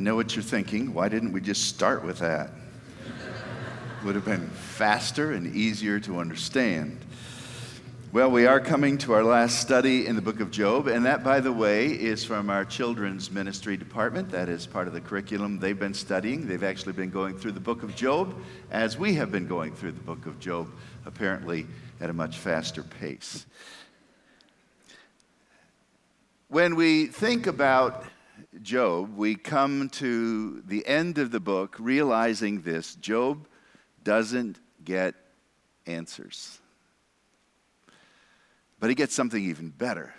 I know what you're thinking. Why didn't we just start with that? Would have been faster and easier to understand. Well, we are coming to our last study in the book of Job, and that, by the way, is from our children's ministry department. That is part of the curriculum they've been studying. They've actually been going through the book of Job as we have been going through the book of Job, apparently at a much faster pace. When we think about Job, we come to the end of the book realizing this Job doesn't get answers. But he gets something even better.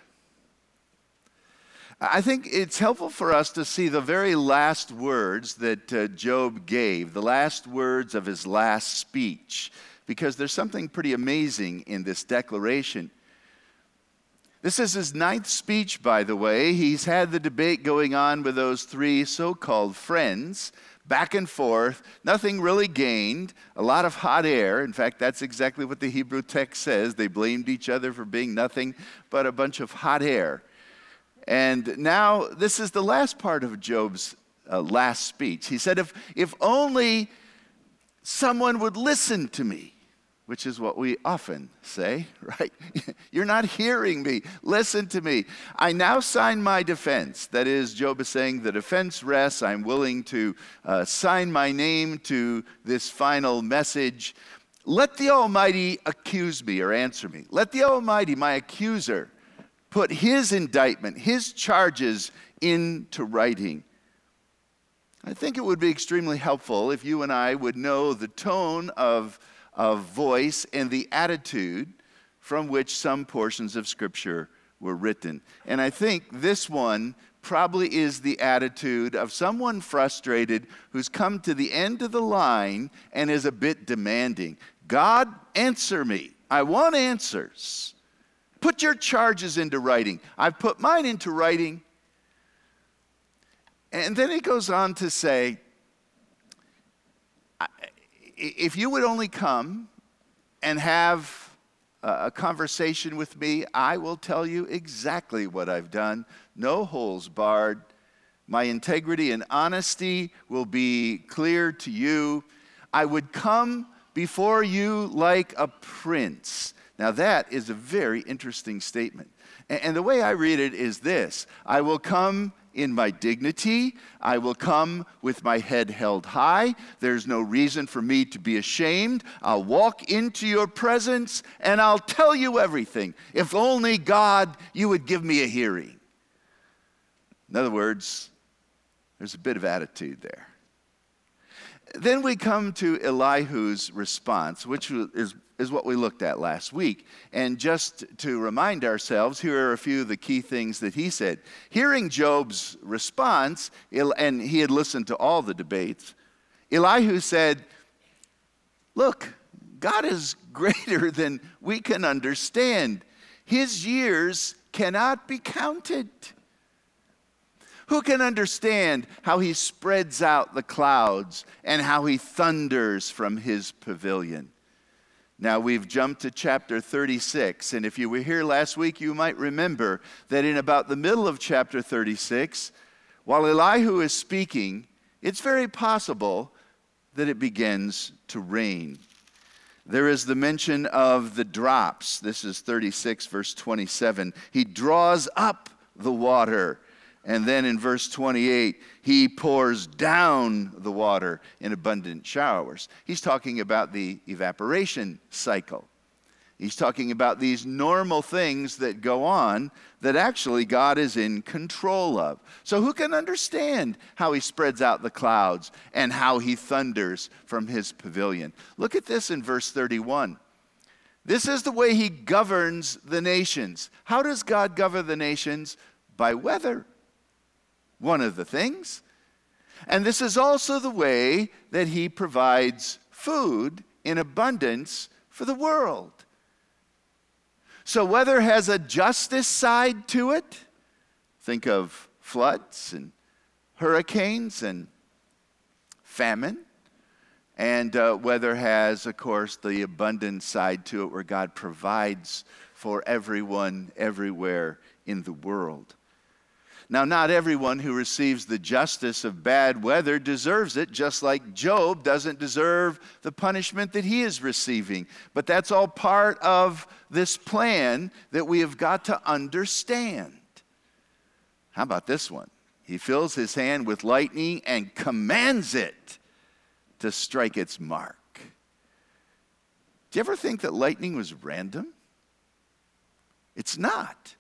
I think it's helpful for us to see the very last words that uh, Job gave, the last words of his last speech, because there's something pretty amazing in this declaration. This is his ninth speech, by the way. He's had the debate going on with those three so called friends back and forth, nothing really gained, a lot of hot air. In fact, that's exactly what the Hebrew text says. They blamed each other for being nothing but a bunch of hot air. And now, this is the last part of Job's uh, last speech. He said, if, if only someone would listen to me which is what we often say, right? You're not hearing me. Listen to me. I now sign my defense. That is, Job is saying, the defense rests. I'm willing to uh, sign my name to this final message. Let the Almighty accuse me or answer me. Let the Almighty, my accuser, put his indictment, his charges into writing. I think it would be extremely helpful if you and I would know the tone of of voice and the attitude from which some portions of Scripture were written. And I think this one probably is the attitude of someone frustrated who's come to the end of the line and is a bit demanding. God, answer me. I want answers. Put your charges into writing. I've put mine into writing. And then he goes on to say, if you would only come and have a conversation with me, I will tell you exactly what I've done. No holes barred. My integrity and honesty will be clear to you. I would come before you like a prince. Now, that is a very interesting statement. And the way I read it is this I will come in my dignity. I will come with my head held high. There's no reason for me to be ashamed. I'll walk into your presence and I'll tell you everything. If only God, you would give me a hearing. In other words, there's a bit of attitude there. Then we come to Elihu's response, which is is what we looked at last week. And just to remind ourselves, here are a few of the key things that he said. Hearing Job's response, and he had listened to all the debates, Elihu said, Look, God is greater than we can understand. His years cannot be counted. Who can understand how he spreads out the clouds and how he thunders from his pavilion? Now, we've jumped to chapter 36, and if you were here last week, you might remember that in about the middle of chapter 36, while Elihu is speaking, it's very possible that it begins to rain. There is the mention of the drops. This is 36, verse 27. He draws up the water and then in verse 28, he pours down the water in abundant showers. He's talking about the evaporation cycle. He's talking about these normal things that go on that actually God is in control of. So, who can understand how he spreads out the clouds and how he thunders from his pavilion? Look at this in verse 31. This is the way he governs the nations. How does God govern the nations? By weather one of the things. And this is also the way that he provides food in abundance for the world. So, weather has a justice side to it. Think of floods and hurricanes and famine. And uh, weather has, of course, the abundant side to it where God provides for everyone everywhere in the world. Now, not everyone who receives the justice of bad weather deserves it, just like Job doesn't deserve the punishment that he is receiving. But that's all part of this plan that we have got to understand. How about this one? He fills his hand with lightning and commands it to strike its mark. Do you ever think that lightning was random? It's not,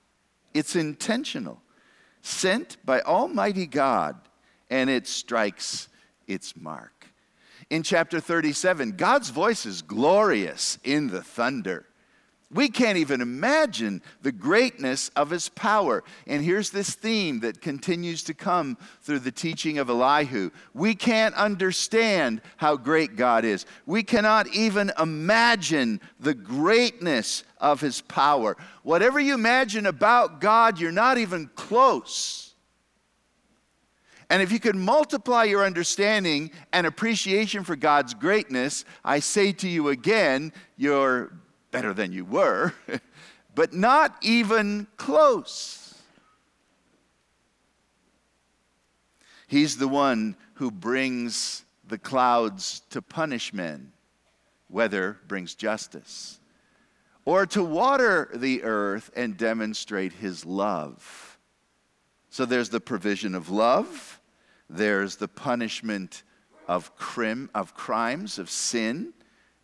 it's intentional sent by Almighty God, and it strikes its mark. In chapter 37, God's voice is glorious in the thunder. We can't even imagine the greatness of his power. And here's this theme that continues to come through the teaching of Elihu. We can't understand how great God is. We cannot even imagine the greatness of his power. Whatever you imagine about God, you're not even close. And if you could multiply your understanding and appreciation for God's greatness, I say to you again, you're better than you were, but not even close. He's the one who brings the clouds to punish men. Weather brings justice. Or to water the earth and demonstrate his love. So there's the provision of love, there's the punishment of, crim, of crimes, of sin,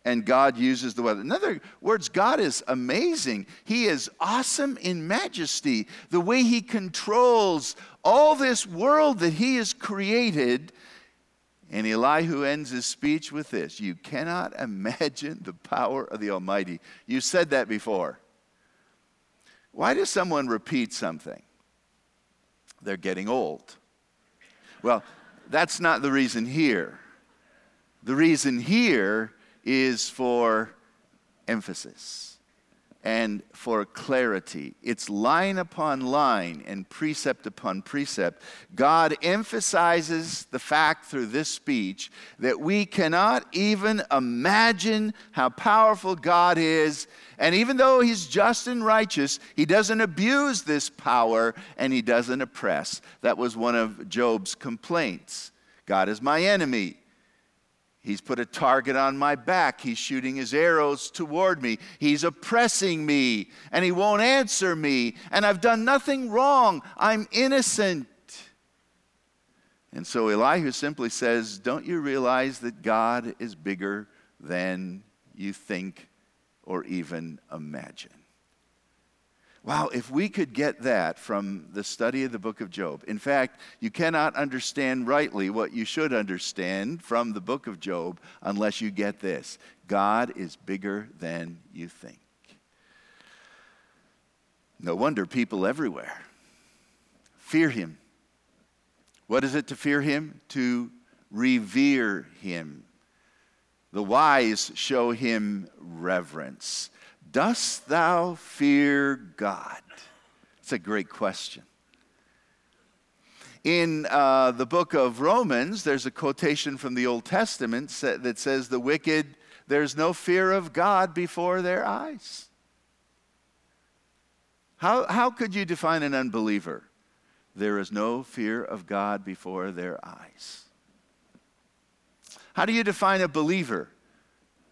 and God uses the weather. In other words, God is amazing. He is awesome in majesty. The way He controls all this world that He has created. And Elihu ends his speech with this You cannot imagine the power of the Almighty. You said that before. Why does someone repeat something? They're getting old. Well, that's not the reason here. The reason here is for emphasis and for clarity. It's line upon line and precept upon precept. God emphasizes the fact through this speech that we cannot even imagine how powerful God is. And even though He's just and righteous, He doesn't abuse this power and He doesn't oppress. That was one of Job's complaints. God is my enemy. He's put a target on my back. He's shooting his arrows toward me. He's oppressing me, and he won't answer me. And I've done nothing wrong. I'm innocent. And so Elihu simply says, Don't you realize that God is bigger than you think or even imagine? Wow, if we could get that from the study of the book of Job. In fact, you cannot understand rightly what you should understand from the book of Job unless you get this God is bigger than you think. No wonder people everywhere fear him. What is it to fear him? To revere him. The wise show him reverence. Dost thou fear God? It's a great question. In uh, the book of Romans, there's a quotation from the Old Testament that says, The wicked, there's no fear of God before their eyes. How, how could you define an unbeliever? There is no fear of God before their eyes. How do you define a believer?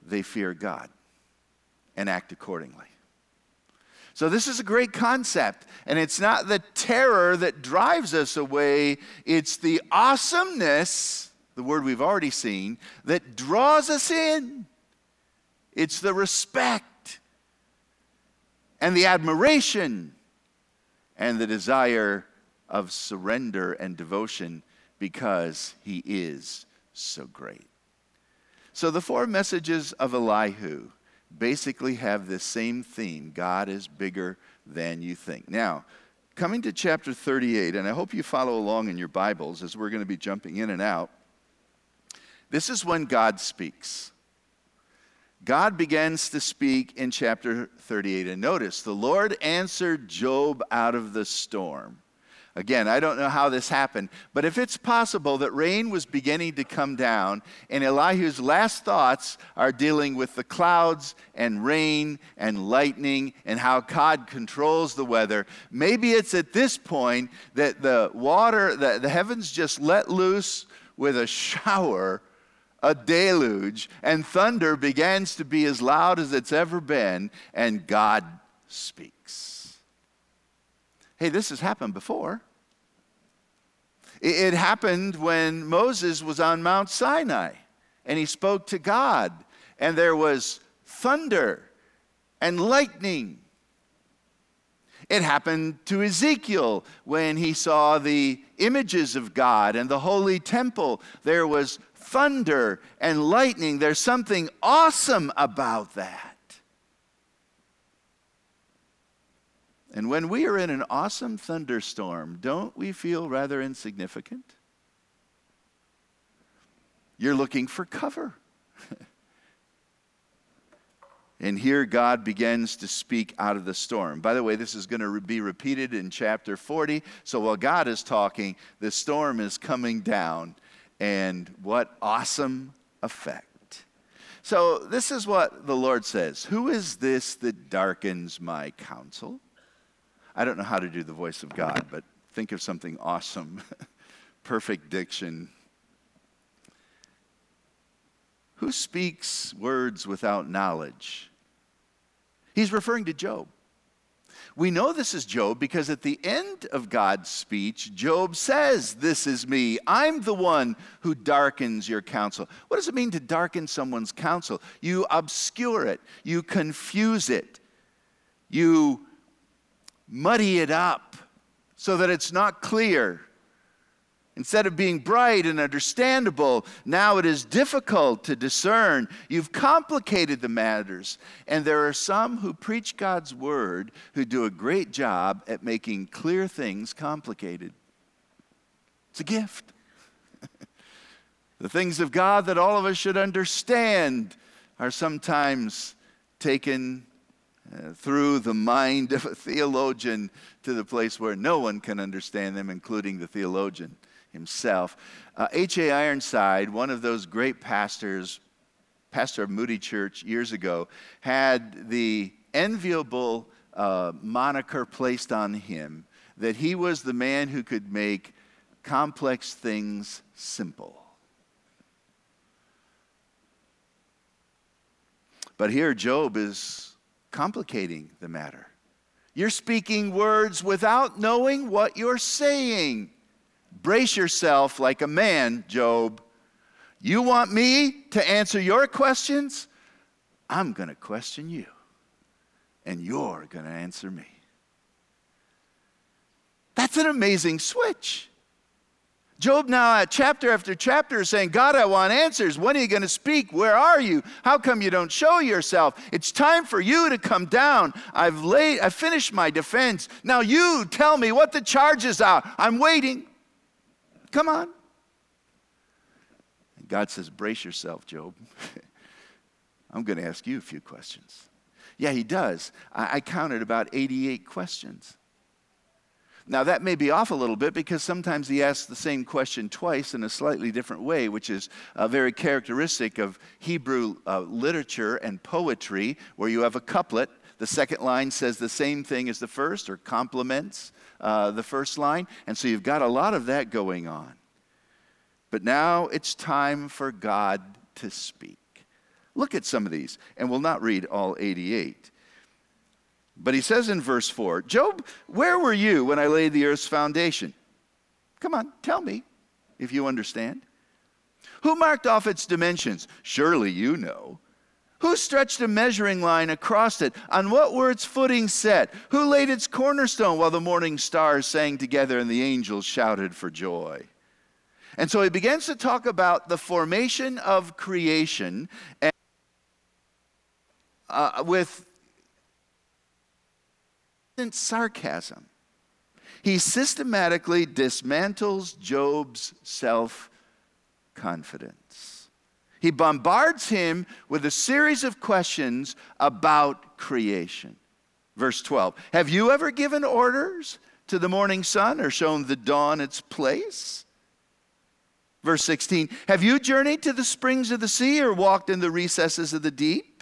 They fear God and act accordingly. So, this is a great concept, and it's not the terror that drives us away, it's the awesomeness, the word we've already seen, that draws us in. It's the respect and the admiration and the desire of surrender and devotion because he is so great. So, the four messages of Elihu basically have this same theme God is bigger than you think. Now, coming to chapter 38, and I hope you follow along in your Bibles as we're going to be jumping in and out. This is when God speaks. God begins to speak in chapter 38. And notice, the Lord answered Job out of the storm. Again, I don't know how this happened, but if it's possible that rain was beginning to come down, and Elihu's last thoughts are dealing with the clouds and rain and lightning and how God controls the weather, maybe it's at this point that the water, the, the heavens just let loose with a shower, a deluge, and thunder begins to be as loud as it's ever been, and God speaks. Hey, this has happened before. It happened when Moses was on Mount Sinai and he spoke to God, and there was thunder and lightning. It happened to Ezekiel when he saw the images of God and the holy temple. There was thunder and lightning. There's something awesome about that. And when we are in an awesome thunderstorm, don't we feel rather insignificant? You're looking for cover. and here God begins to speak out of the storm. By the way, this is going to be repeated in chapter 40. So while God is talking, the storm is coming down. And what awesome effect. So, this is what the Lord says Who is this that darkens my counsel? I don't know how to do the voice of God, but think of something awesome. Perfect diction. Who speaks words without knowledge? He's referring to Job. We know this is Job because at the end of God's speech, Job says, This is me. I'm the one who darkens your counsel. What does it mean to darken someone's counsel? You obscure it, you confuse it, you muddy it up so that it's not clear. Instead of being bright and understandable, now it is difficult to discern. You've complicated the matters. And there are some who preach God's word who do a great job at making clear things complicated. It's a gift. the things of God that all of us should understand are sometimes taken through the mind of a theologian to the place where no one can understand them, including the theologian himself. H.A. Uh, Ironside, one of those great pastors, pastor of Moody Church years ago, had the enviable uh, moniker placed on him that he was the man who could make complex things simple. But here, Job is complicating the matter. You're speaking words without knowing what you're saying. Brace yourself like a man, Job. You want me to answer your questions? I'm going to question you, and you're going to answer me. That's an amazing switch. Job now at chapter after chapter is saying, God, I want answers. When are you going to speak? Where are you? How come you don't show yourself? It's time for you to come down. I've laid, I finished my defense. Now you tell me what the charges are. I'm waiting. Come on. And God says, brace yourself, Job. I'm going to ask you a few questions. Yeah, he does. I, I counted about 88 questions. Now, that may be off a little bit because sometimes he asks the same question twice in a slightly different way, which is uh, very characteristic of Hebrew uh, literature and poetry, where you have a couplet. The second line says the same thing as the first or complements uh, the first line. And so you've got a lot of that going on. But now it's time for God to speak. Look at some of these, and we'll not read all 88. But he says in verse 4 Job, where were you when I laid the earth's foundation? Come on, tell me if you understand. Who marked off its dimensions? Surely you know. Who stretched a measuring line across it? On what were its footing set? Who laid its cornerstone while the morning stars sang together and the angels shouted for joy? And so he begins to talk about the formation of creation and, uh, with sarcasm. He systematically dismantles Job's self confidence. He bombards him with a series of questions about creation. Verse 12 Have you ever given orders to the morning sun or shown the dawn its place? Verse 16 Have you journeyed to the springs of the sea or walked in the recesses of the deep?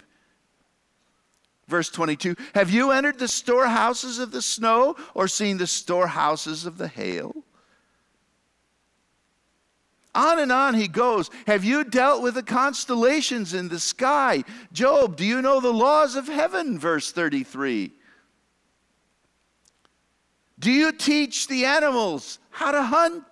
Verse 22 Have you entered the storehouses of the snow or seen the storehouses of the hail? On and on he goes. Have you dealt with the constellations in the sky? Job, do you know the laws of heaven? Verse 33. Do you teach the animals how to hunt?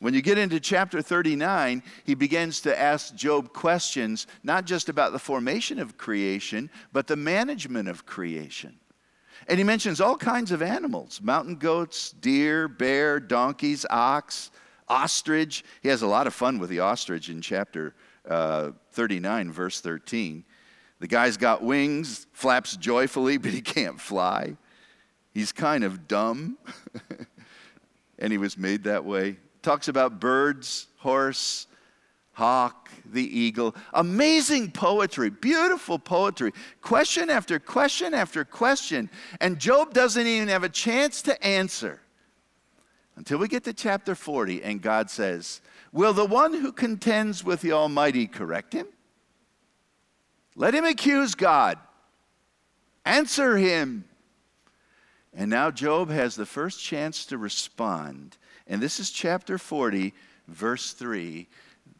When you get into chapter 39, he begins to ask Job questions, not just about the formation of creation, but the management of creation. And he mentions all kinds of animals mountain goats, deer, bear, donkeys, ox, ostrich. He has a lot of fun with the ostrich in chapter uh, 39, verse 13. The guy's got wings, flaps joyfully, but he can't fly. He's kind of dumb, and he was made that way. Talks about birds, horse, hawk, the eagle. Amazing poetry, beautiful poetry. Question after question after question. And Job doesn't even have a chance to answer until we get to chapter 40, and God says, Will the one who contends with the Almighty correct him? Let him accuse God. Answer him. And now Job has the first chance to respond. And this is chapter 40, verse 3.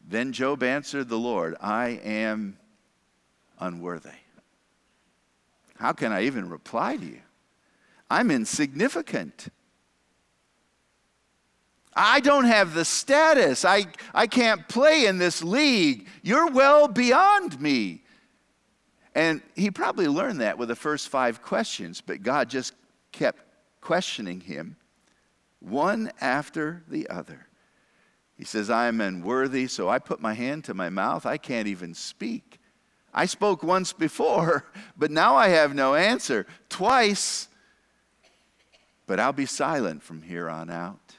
Then Job answered the Lord, I am unworthy. How can I even reply to you? I'm insignificant. I don't have the status. I, I can't play in this league. You're well beyond me. And he probably learned that with the first five questions, but God just kept questioning him one after the other. He says, I am unworthy, so I put my hand to my mouth. I can't even speak. I spoke once before, but now I have no answer. Twice, but I'll be silent from here on out.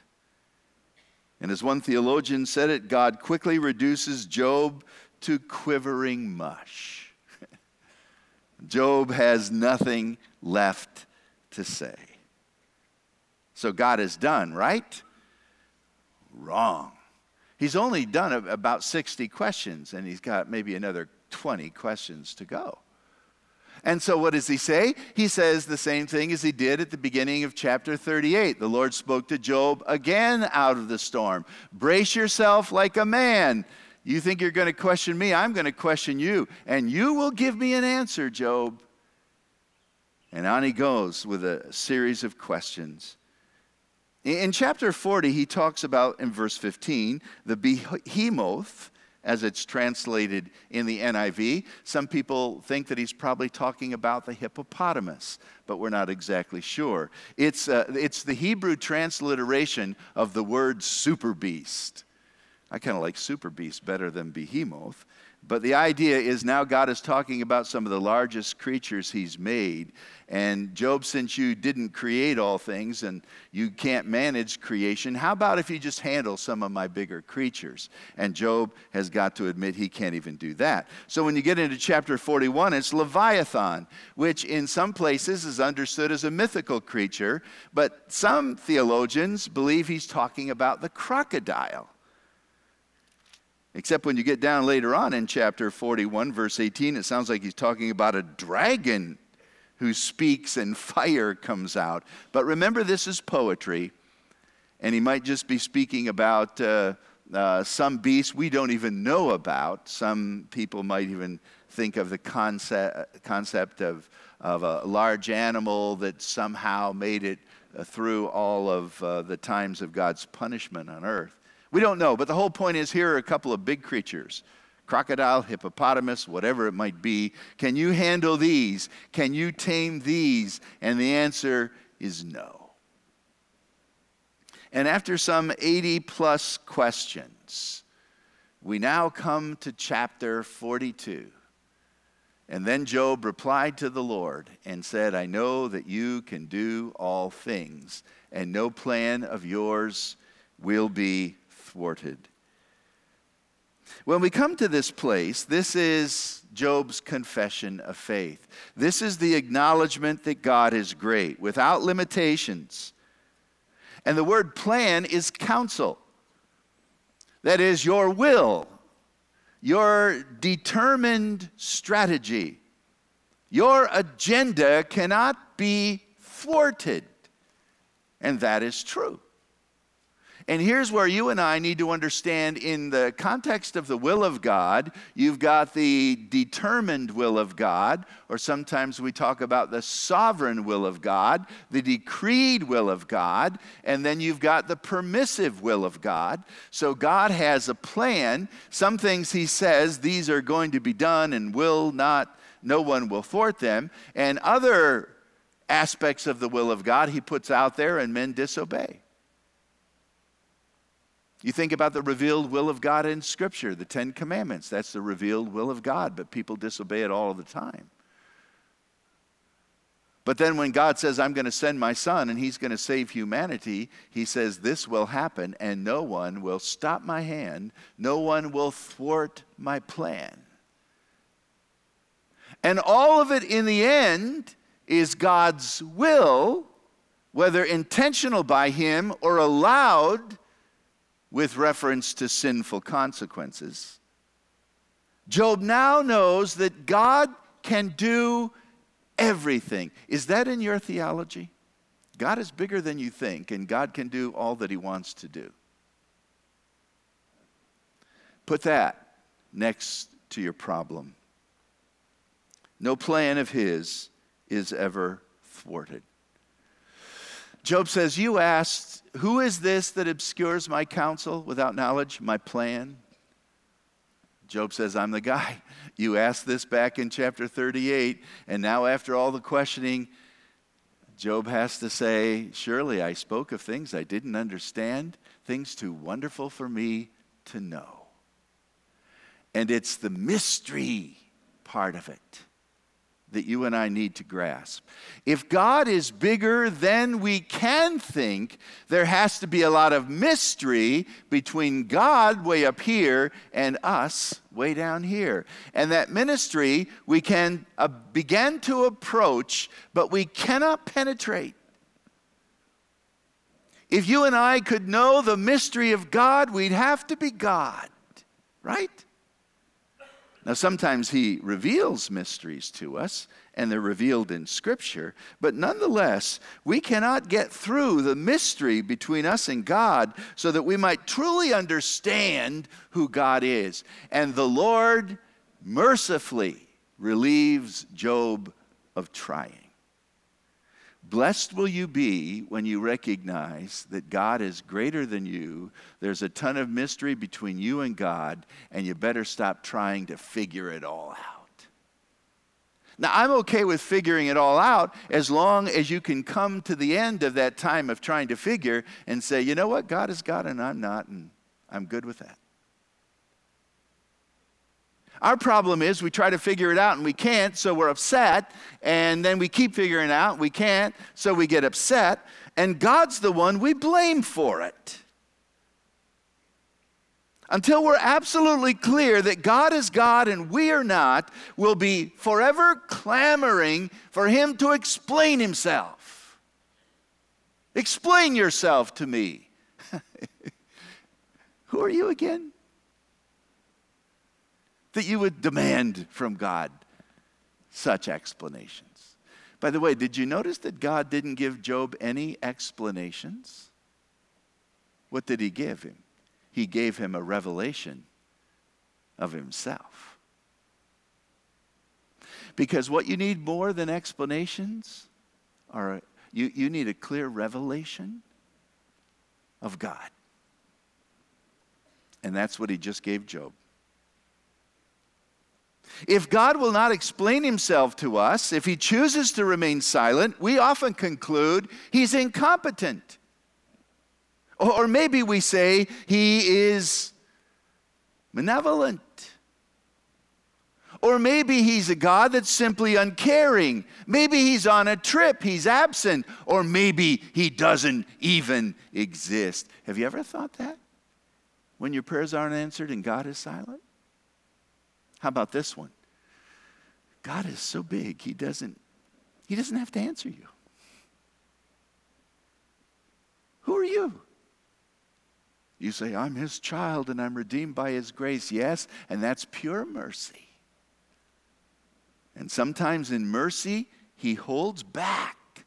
And as one theologian said it, God quickly reduces Job to quivering mush. Job has nothing left to say. So God is done, right? Wrong. He's only done about 60 questions, and he's got maybe another 20 questions to go. And so, what does he say? He says the same thing as he did at the beginning of chapter 38. The Lord spoke to Job again out of the storm. Brace yourself like a man. You think you're going to question me? I'm going to question you. And you will give me an answer, Job. And on he goes with a series of questions. In chapter 40, he talks about, in verse 15, the behemoth, as it's translated in the NIV. Some people think that he's probably talking about the hippopotamus, but we're not exactly sure. It's, uh, it's the Hebrew transliteration of the word super beast. I kind of like super beast better than behemoth. But the idea is now God is talking about some of the largest creatures he's made. And Job, since you didn't create all things and you can't manage creation, how about if you just handle some of my bigger creatures? And Job has got to admit he can't even do that. So when you get into chapter 41, it's Leviathan, which in some places is understood as a mythical creature, but some theologians believe he's talking about the crocodile. Except when you get down later on in chapter 41, verse 18, it sounds like he's talking about a dragon who speaks and fire comes out. But remember, this is poetry, and he might just be speaking about uh, uh, some beast we don't even know about. Some people might even think of the concept, concept of, of a large animal that somehow made it through all of uh, the times of God's punishment on earth. We don't know, but the whole point is here are a couple of big creatures crocodile, hippopotamus, whatever it might be. Can you handle these? Can you tame these? And the answer is no. And after some 80 plus questions, we now come to chapter 42. And then Job replied to the Lord and said, I know that you can do all things, and no plan of yours will be thwarted. When we come to this place, this is Job's confession of faith. This is the acknowledgement that God is great, without limitations. And the word plan is counsel. That is your will, your determined strategy. Your agenda cannot be thwarted. And that is true. And here's where you and I need to understand in the context of the will of God, you've got the determined will of God, or sometimes we talk about the sovereign will of God, the decreed will of God, and then you've got the permissive will of God. So God has a plan. Some things He says, these are going to be done and will not, no one will thwart them. And other aspects of the will of God He puts out there and men disobey. You think about the revealed will of God in Scripture, the Ten Commandments. That's the revealed will of God, but people disobey it all the time. But then when God says, I'm going to send my son and he's going to save humanity, he says, This will happen and no one will stop my hand, no one will thwart my plan. And all of it in the end is God's will, whether intentional by him or allowed with reference to sinful consequences. Job now knows that God can do everything. Is that in your theology? God is bigger than you think, and God can do all that He wants to do. Put that next to your problem. No plan of His is ever thwarted. Job says, You asked, Who is this that obscures my counsel without knowledge, my plan? Job says, I'm the guy. You asked this back in chapter 38, and now after all the questioning, Job has to say, Surely I spoke of things I didn't understand, things too wonderful for me to know. And it's the mystery part of it that you and I need to grasp. If God is bigger than we can think, there has to be a lot of mystery between God way up here and us way down here. And that ministry we can uh, begin to approach, but we cannot penetrate. If you and I could know the mystery of God, we'd have to be God, right? Now, sometimes he reveals mysteries to us, and they're revealed in Scripture, but nonetheless, we cannot get through the mystery between us and God so that we might truly understand who God is. And the Lord mercifully relieves Job of trying. Blessed will you be when you recognize that God is greater than you. There's a ton of mystery between you and God, and you better stop trying to figure it all out. Now, I'm okay with figuring it all out as long as you can come to the end of that time of trying to figure and say, you know what, God is God and I'm not, and I'm good with that. Our problem is we try to figure it out and we can't, so we're upset. And then we keep figuring out, we can't, so we get upset. And God's the one we blame for it. Until we're absolutely clear that God is God and we are not, we'll be forever clamoring for Him to explain Himself. Explain yourself to me. Who are you again? That you would demand from God such explanations. By the way, did you notice that God didn't give Job any explanations? What did he give him? He gave him a revelation of himself. Because what you need more than explanations are you, you need a clear revelation of God. And that's what he just gave Job. If God will not explain himself to us, if he chooses to remain silent, we often conclude he's incompetent. Or maybe we say he is malevolent. Or maybe he's a God that's simply uncaring. Maybe he's on a trip, he's absent. Or maybe he doesn't even exist. Have you ever thought that? when your prayers aren't answered and God is silent? How about this one? God is so big, he doesn't he doesn't have to answer you. Who are you? You say, I'm his child and I'm redeemed by his grace. Yes, and that's pure mercy. And sometimes in mercy, he holds back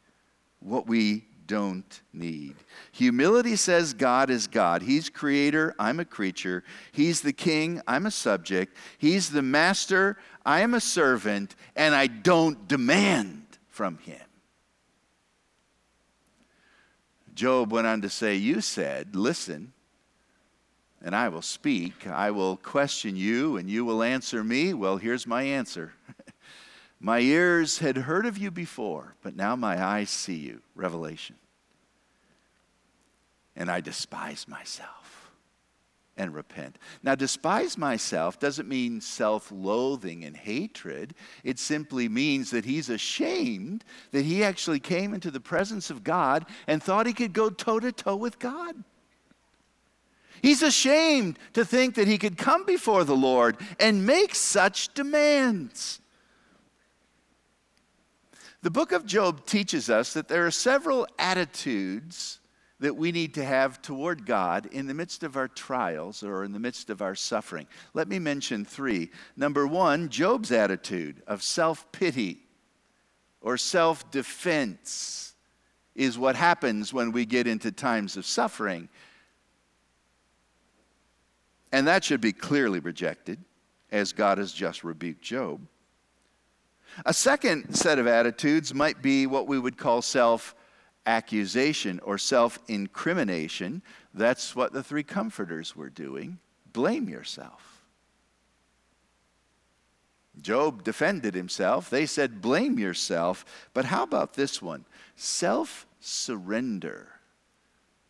what we don't need. Humility says God is God. He's creator, I'm a creature. He's the king, I'm a subject. He's the master, I am a servant, and I don't demand from him. Job went on to say, You said, Listen, and I will speak. I will question you, and you will answer me. Well, here's my answer. my ears had heard of you before, but now my eyes see you. Revelation. And I despise myself and repent. Now, despise myself doesn't mean self loathing and hatred. It simply means that he's ashamed that he actually came into the presence of God and thought he could go toe to toe with God. He's ashamed to think that he could come before the Lord and make such demands. The book of Job teaches us that there are several attitudes that we need to have toward God in the midst of our trials or in the midst of our suffering. Let me mention three. Number one, Job's attitude of self pity or self defense is what happens when we get into times of suffering. And that should be clearly rejected, as God has just rebuked Job. A second set of attitudes might be what we would call self accusation or self incrimination. That's what the three comforters were doing. Blame yourself. Job defended himself. They said, blame yourself. But how about this one? Self surrender.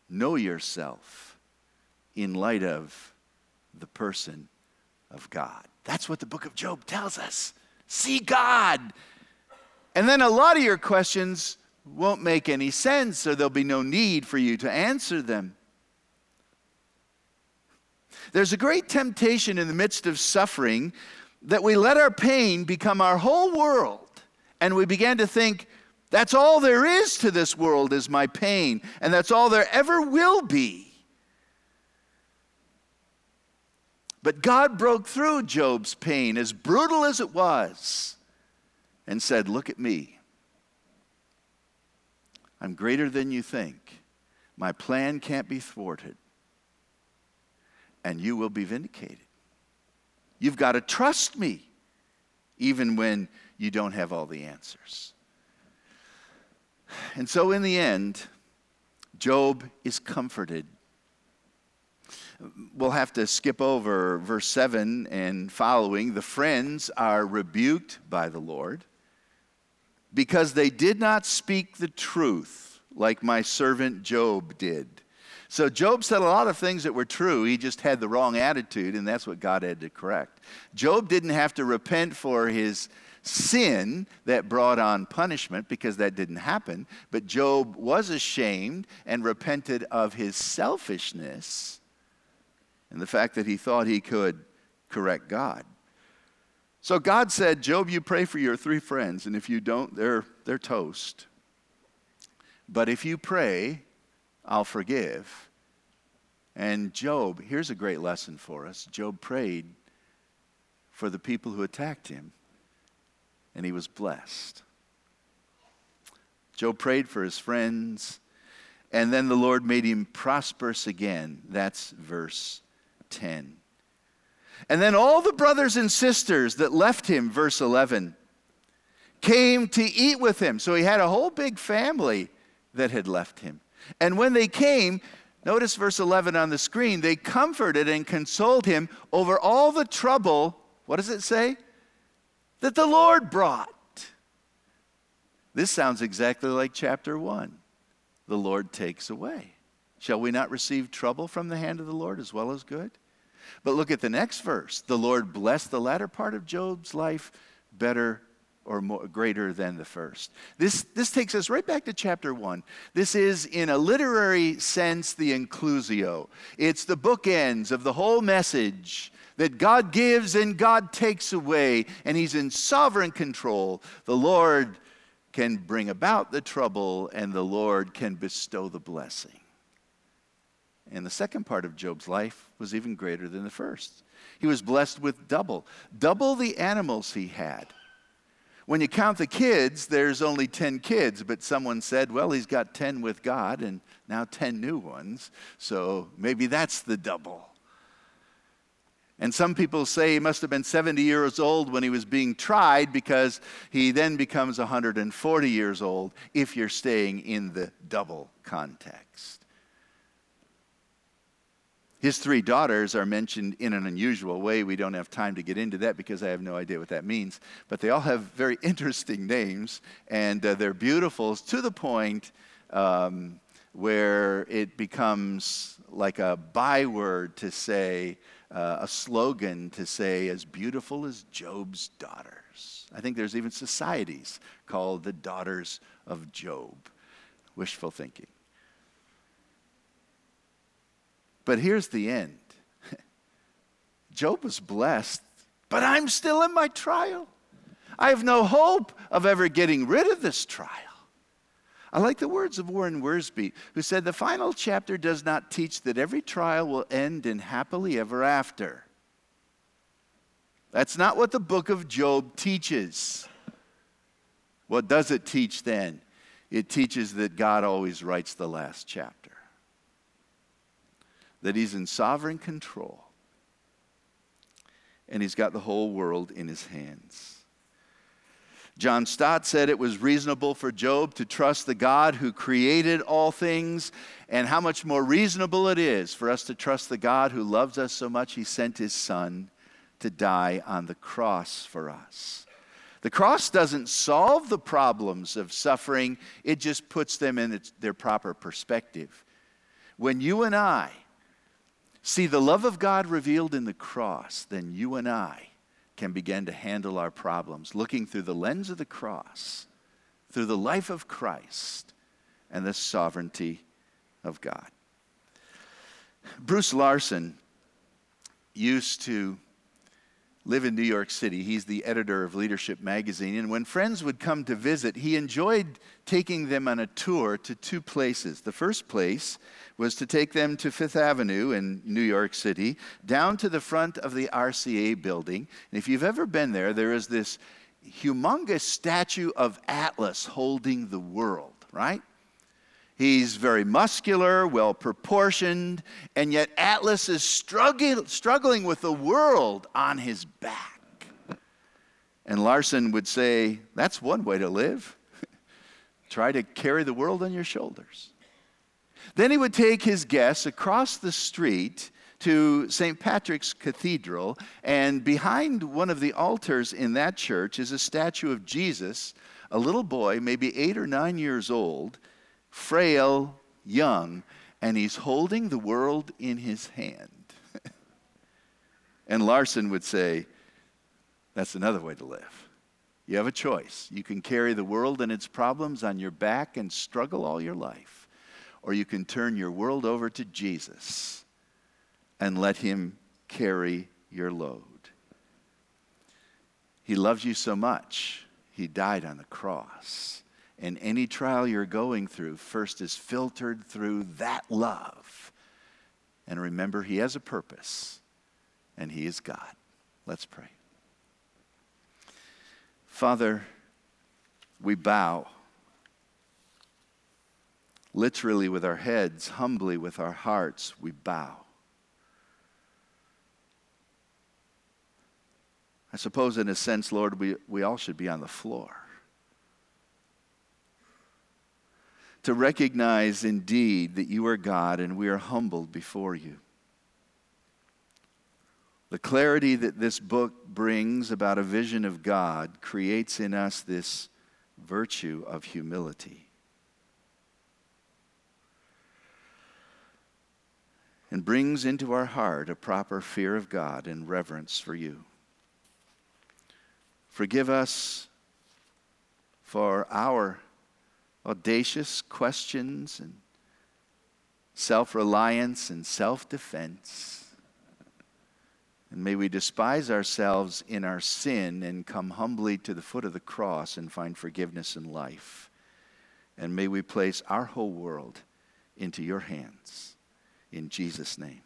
Know yourself in light of the person of God. That's what the book of Job tells us. See God. And then a lot of your questions won't make any sense, or there'll be no need for you to answer them. There's a great temptation in the midst of suffering that we let our pain become our whole world, and we begin to think, that's all there is to this world is my pain, and that's all there ever will be. But God broke through Job's pain, as brutal as it was, and said, Look at me. I'm greater than you think. My plan can't be thwarted. And you will be vindicated. You've got to trust me, even when you don't have all the answers. And so, in the end, Job is comforted we'll have to skip over verse 7 and following. The friends are rebuked by the Lord because they did not speak the truth like my servant Job did. So Job said a lot of things that were true. He just had the wrong attitude, and that's what God had to correct. Job didn't have to repent for his sin that brought on punishment because that didn't happen, but Job was ashamed and repented of his selfishness and the fact that he thought he could correct God. So God said, Job, you pray for your three friends, and if you don't, they're, they're toast. But if you pray, I'll forgive. And Job, here's a great lesson for us Job prayed for the people who attacked him, and he was blessed. Job prayed for his friends, and then the Lord made him prosperous again. That's verse 10. And then all the brothers and sisters that left him, verse 11, came to eat with him. So he had a whole big family that had left him. And when they came, notice verse 11 on the screen, they comforted and consoled him over all the trouble, what does it say? That the Lord brought. This sounds exactly like chapter 1. The Lord takes away. Shall we not receive trouble from the hand of the Lord as well as good? But look at the next verse. The Lord blessed the latter part of Job's life better or more, greater than the first. This, this takes us right back to chapter one. This is, in a literary sense, the inclusio. It's the bookends of the whole message that God gives and God takes away, and He's in sovereign control. The Lord can bring about the trouble, and the Lord can bestow the blessing. And the second part of Job's life was even greater than the first. He was blessed with double, double the animals he had. When you count the kids, there's only 10 kids, but someone said, well, he's got 10 with God and now 10 new ones, so maybe that's the double. And some people say he must have been 70 years old when he was being tried because he then becomes 140 years old if you're staying in the double context. His three daughters are mentioned in an unusual way. We don't have time to get into that because I have no idea what that means. But they all have very interesting names, and uh, they're beautiful to the point um, where it becomes like a byword to say, uh, a slogan to say, as beautiful as Job's daughters. I think there's even societies called the Daughters of Job. Wishful thinking. But here's the end Job was blessed, but I'm still in my trial. I have no hope of ever getting rid of this trial. I like the words of Warren Wiersbe, who said the final chapter does not teach that every trial will end in happily ever after. That's not what the book of Job teaches. What does it teach then? It teaches that God always writes the last chapter that he's in sovereign control and he's got the whole world in his hands. John Stott said it was reasonable for Job to trust the God who created all things, and how much more reasonable it is for us to trust the God who loves us so much he sent his son to die on the cross for us. The cross doesn't solve the problems of suffering, it just puts them in its, their proper perspective. When you and I see the love of God revealed in the cross, then you and I can begin to handle our problems looking through the lens of the cross, through the life of Christ, and the sovereignty of God. Bruce Larson used to live in New York City. He's the editor of Leadership Magazine. And when friends would come to visit, he enjoyed taking them on a tour to two places. The first place was to take them to Fifth Avenue in New York City, down to the front of the RCA building. And if you've ever been there, there is this humongous statue of Atlas holding the world, right? He's very muscular, well proportioned, and yet Atlas is struggling, struggling with the world on his back. And Larson would say, That's one way to live. Try to carry the world on your shoulders. Then he would take his guests across the street to St. Patrick's Cathedral, and behind one of the altars in that church is a statue of Jesus, a little boy, maybe eight or nine years old frail, young, and he's holding the world in his hand. and Larson would say, that's another way to live. You have a choice. You can carry the world and its problems on your back and struggle all your life, or you can turn your world over to Jesus and let Him carry your load. He loves you so much, He died on the cross. And any trial you're going through first is filtered through that love. And remember, He has a purpose, and He is God. Let's pray. Father, we bow, literally with our heads, humbly with our hearts, we bow. I suppose, in a sense, Lord, we, we all should be on the floor. To recognize indeed that you are God and we are humbled before you. The clarity that this book brings about a vision of God creates in us this virtue of humility. And brings into our heart a proper fear of God and reverence for you. Forgive us for our audacious questions and self reliance and self defense. And may we despise ourselves in our sin and come humbly to the foot of the cross and find forgiveness and life. And may we place our whole world into your hands. In Jesus' name,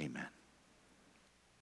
amen.